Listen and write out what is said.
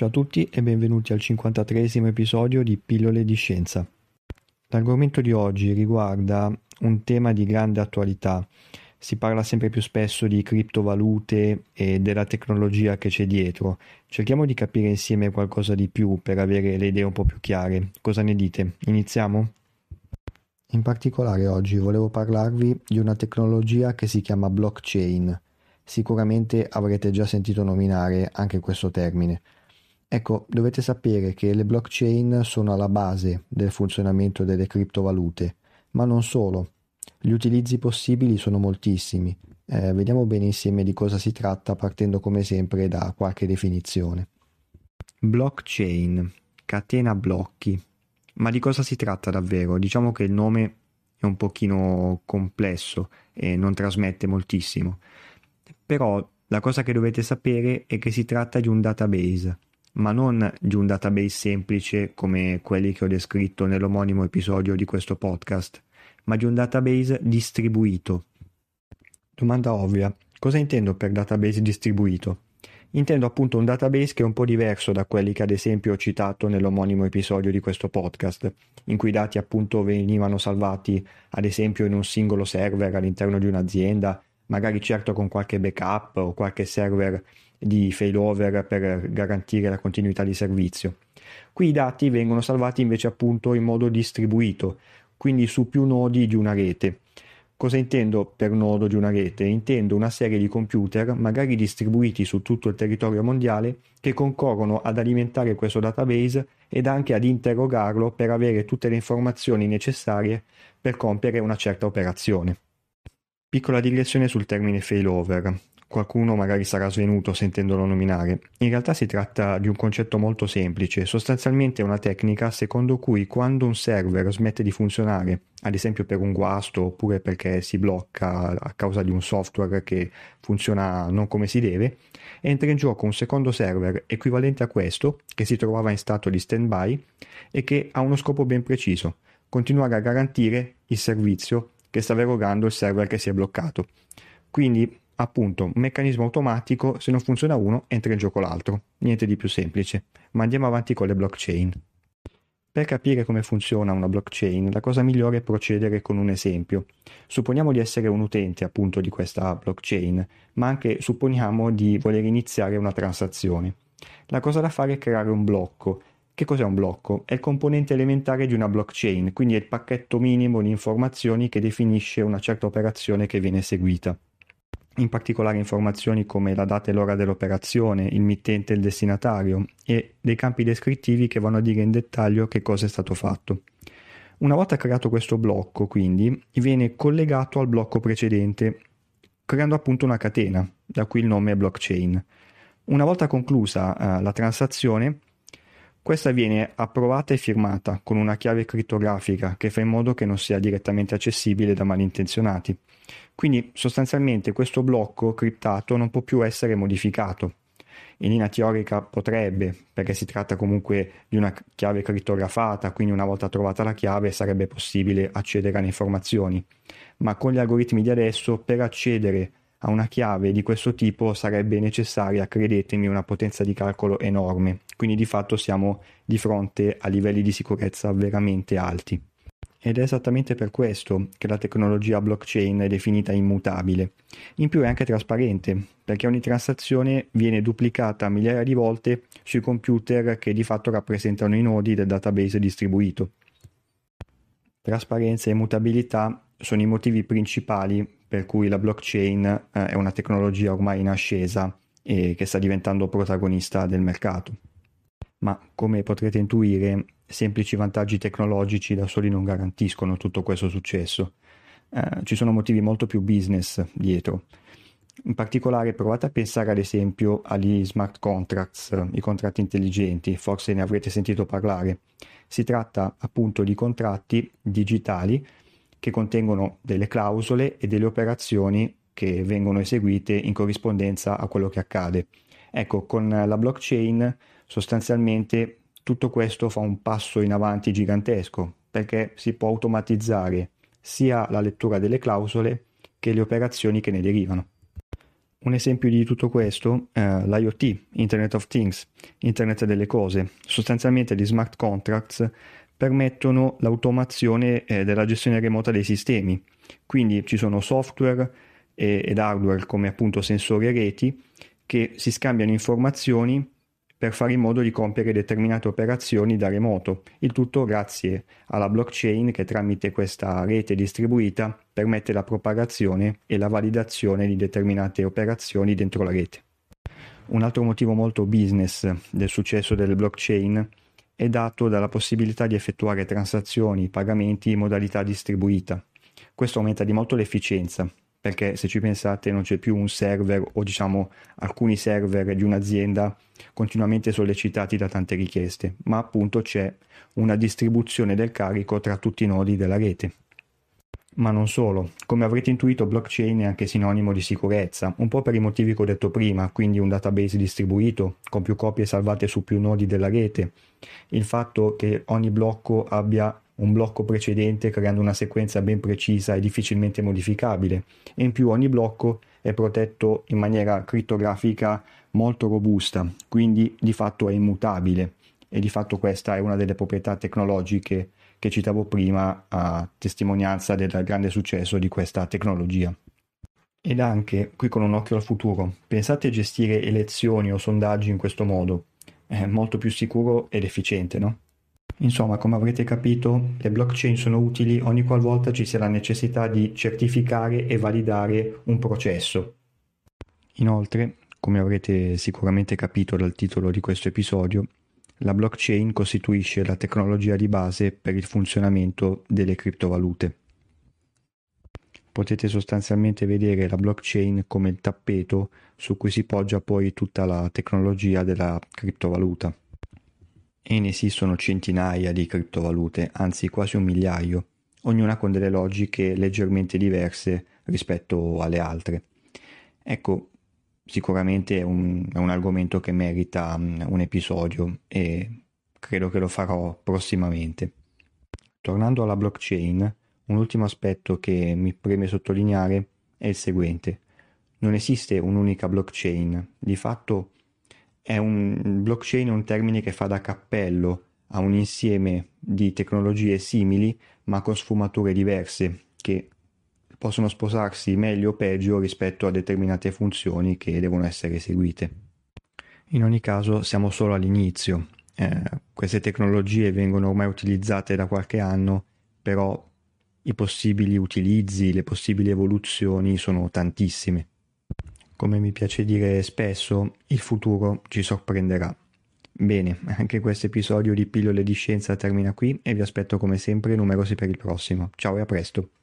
Ciao a tutti e benvenuti al 53 episodio di Pillole di Scienza. L'argomento di oggi riguarda un tema di grande attualità. Si parla sempre più spesso di criptovalute e della tecnologia che c'è dietro. Cerchiamo di capire insieme qualcosa di più per avere le idee un po' più chiare. Cosa ne dite? Iniziamo? In particolare oggi volevo parlarvi di una tecnologia che si chiama blockchain. Sicuramente avrete già sentito nominare anche questo termine. Ecco, dovete sapere che le blockchain sono alla base del funzionamento delle criptovalute, ma non solo. Gli utilizzi possibili sono moltissimi. Eh, vediamo bene insieme di cosa si tratta partendo come sempre da qualche definizione. Blockchain, catena blocchi. Ma di cosa si tratta davvero? Diciamo che il nome è un pochino complesso e non trasmette moltissimo. Però la cosa che dovete sapere è che si tratta di un database ma non di un database semplice come quelli che ho descritto nell'omonimo episodio di questo podcast, ma di un database distribuito. Domanda ovvia, cosa intendo per database distribuito? Intendo appunto un database che è un po' diverso da quelli che ad esempio ho citato nell'omonimo episodio di questo podcast, in cui i dati appunto venivano salvati ad esempio in un singolo server all'interno di un'azienda, magari certo con qualche backup o qualche server di failover per garantire la continuità di servizio. Qui i dati vengono salvati invece appunto in modo distribuito, quindi su più nodi di una rete. Cosa intendo per nodo di una rete? Intendo una serie di computer, magari distribuiti su tutto il territorio mondiale, che concorrono ad alimentare questo database ed anche ad interrogarlo per avere tutte le informazioni necessarie per compiere una certa operazione. Piccola digressione sul termine failover qualcuno magari sarà svenuto sentendolo nominare. In realtà si tratta di un concetto molto semplice, sostanzialmente è una tecnica secondo cui quando un server smette di funzionare, ad esempio per un guasto oppure perché si blocca a causa di un software che funziona non come si deve, entra in gioco un secondo server equivalente a questo, che si trovava in stato di stand-by e che ha uno scopo ben preciso, continuare a garantire il servizio che stava erogando il server che si è bloccato. Quindi appunto un meccanismo automatico, se non funziona uno entra in gioco l'altro, niente di più semplice, ma andiamo avanti con le blockchain. Per capire come funziona una blockchain, la cosa migliore è procedere con un esempio. Supponiamo di essere un utente appunto di questa blockchain, ma anche supponiamo di voler iniziare una transazione. La cosa da fare è creare un blocco. Che cos'è un blocco? È il componente elementare di una blockchain, quindi è il pacchetto minimo di informazioni che definisce una certa operazione che viene eseguita in particolare informazioni come la data e l'ora dell'operazione, il mittente e il destinatario e dei campi descrittivi che vanno a dire in dettaglio che cosa è stato fatto. Una volta creato questo blocco, quindi, viene collegato al blocco precedente, creando appunto una catena, da cui il nome blockchain. Una volta conclusa uh, la transazione, questa viene approvata e firmata con una chiave crittografica che fa in modo che non sia direttamente accessibile da malintenzionati. Quindi sostanzialmente questo blocco criptato non può più essere modificato. In linea teorica potrebbe, perché si tratta comunque di una chiave crittografata, quindi una volta trovata la chiave sarebbe possibile accedere alle informazioni. Ma con gli algoritmi di adesso, per accedere a una chiave di questo tipo sarebbe necessaria, credetemi, una potenza di calcolo enorme, quindi di fatto siamo di fronte a livelli di sicurezza veramente alti. Ed è esattamente per questo che la tecnologia blockchain è definita immutabile. In più è anche trasparente, perché ogni transazione viene duplicata migliaia di volte sui computer che di fatto rappresentano i nodi del database distribuito. Trasparenza e immutabilità sono i motivi principali per cui la blockchain eh, è una tecnologia ormai in ascesa e che sta diventando protagonista del mercato. Ma come potrete intuire, semplici vantaggi tecnologici da soli non garantiscono tutto questo successo. Eh, ci sono motivi molto più business dietro. In particolare provate a pensare ad esempio agli smart contracts, i contratti intelligenti, forse ne avrete sentito parlare. Si tratta appunto di contratti digitali che contengono delle clausole e delle operazioni che vengono eseguite in corrispondenza a quello che accade. Ecco, con la blockchain sostanzialmente tutto questo fa un passo in avanti gigantesco perché si può automatizzare sia la lettura delle clausole che le operazioni che ne derivano. Un esempio di tutto questo è l'IoT, Internet of Things, Internet delle cose. Sostanzialmente gli smart contracts permettono l'automazione eh, della gestione remota dei sistemi. Quindi ci sono software ed hardware come appunto sensori e reti che si scambiano informazioni per fare in modo di compiere determinate operazioni da remoto, il tutto grazie alla blockchain che tramite questa rete distribuita permette la propagazione e la validazione di determinate operazioni dentro la rete. Un altro motivo molto business del successo delle blockchain è dato dalla possibilità di effettuare transazioni, pagamenti in modalità distribuita. Questo aumenta di molto l'efficienza, perché se ci pensate non c'è più un server o diciamo alcuni server di un'azienda continuamente sollecitati da tante richieste, ma appunto c'è una distribuzione del carico tra tutti i nodi della rete. Ma non solo, come avrete intuito blockchain è anche sinonimo di sicurezza, un po' per i motivi che ho detto prima, quindi un database distribuito, con più copie salvate su più nodi della rete, il fatto che ogni blocco abbia un blocco precedente creando una sequenza ben precisa e difficilmente modificabile. E in più ogni blocco è protetto in maniera crittografica molto robusta, quindi di fatto è immutabile. E di fatto questa è una delle proprietà tecnologiche che citavo prima a testimonianza del grande successo di questa tecnologia. Ed anche qui con un occhio al futuro, pensate a gestire elezioni o sondaggi in questo modo, è molto più sicuro ed efficiente, no? Insomma, come avrete capito, le blockchain sono utili ogni qualvolta ci sia la necessità di certificare e validare un processo. Inoltre, come avrete sicuramente capito dal titolo di questo episodio, la blockchain costituisce la tecnologia di base per il funzionamento delle criptovalute. Potete sostanzialmente vedere la blockchain come il tappeto su cui si poggia poi tutta la tecnologia della criptovaluta e ne esistono centinaia di criptovalute, anzi quasi un migliaio, ognuna con delle logiche leggermente diverse rispetto alle altre. Ecco, sicuramente è un, è un argomento che merita um, un episodio e credo che lo farò prossimamente. Tornando alla blockchain, un ultimo aspetto che mi preme sottolineare è il seguente. Non esiste un'unica blockchain, di fatto è un blockchain è un termine che fa da cappello a un insieme di tecnologie simili ma con sfumature diverse che possono sposarsi meglio o peggio rispetto a determinate funzioni che devono essere eseguite. In ogni caso siamo solo all'inizio. Eh, queste tecnologie vengono ormai utilizzate da qualche anno, però i possibili utilizzi, le possibili evoluzioni sono tantissime. Come mi piace dire spesso, il futuro ci sorprenderà. Bene, anche questo episodio di Pillole di Scienza termina qui e vi aspetto come sempre numerosi per il prossimo. Ciao e a presto!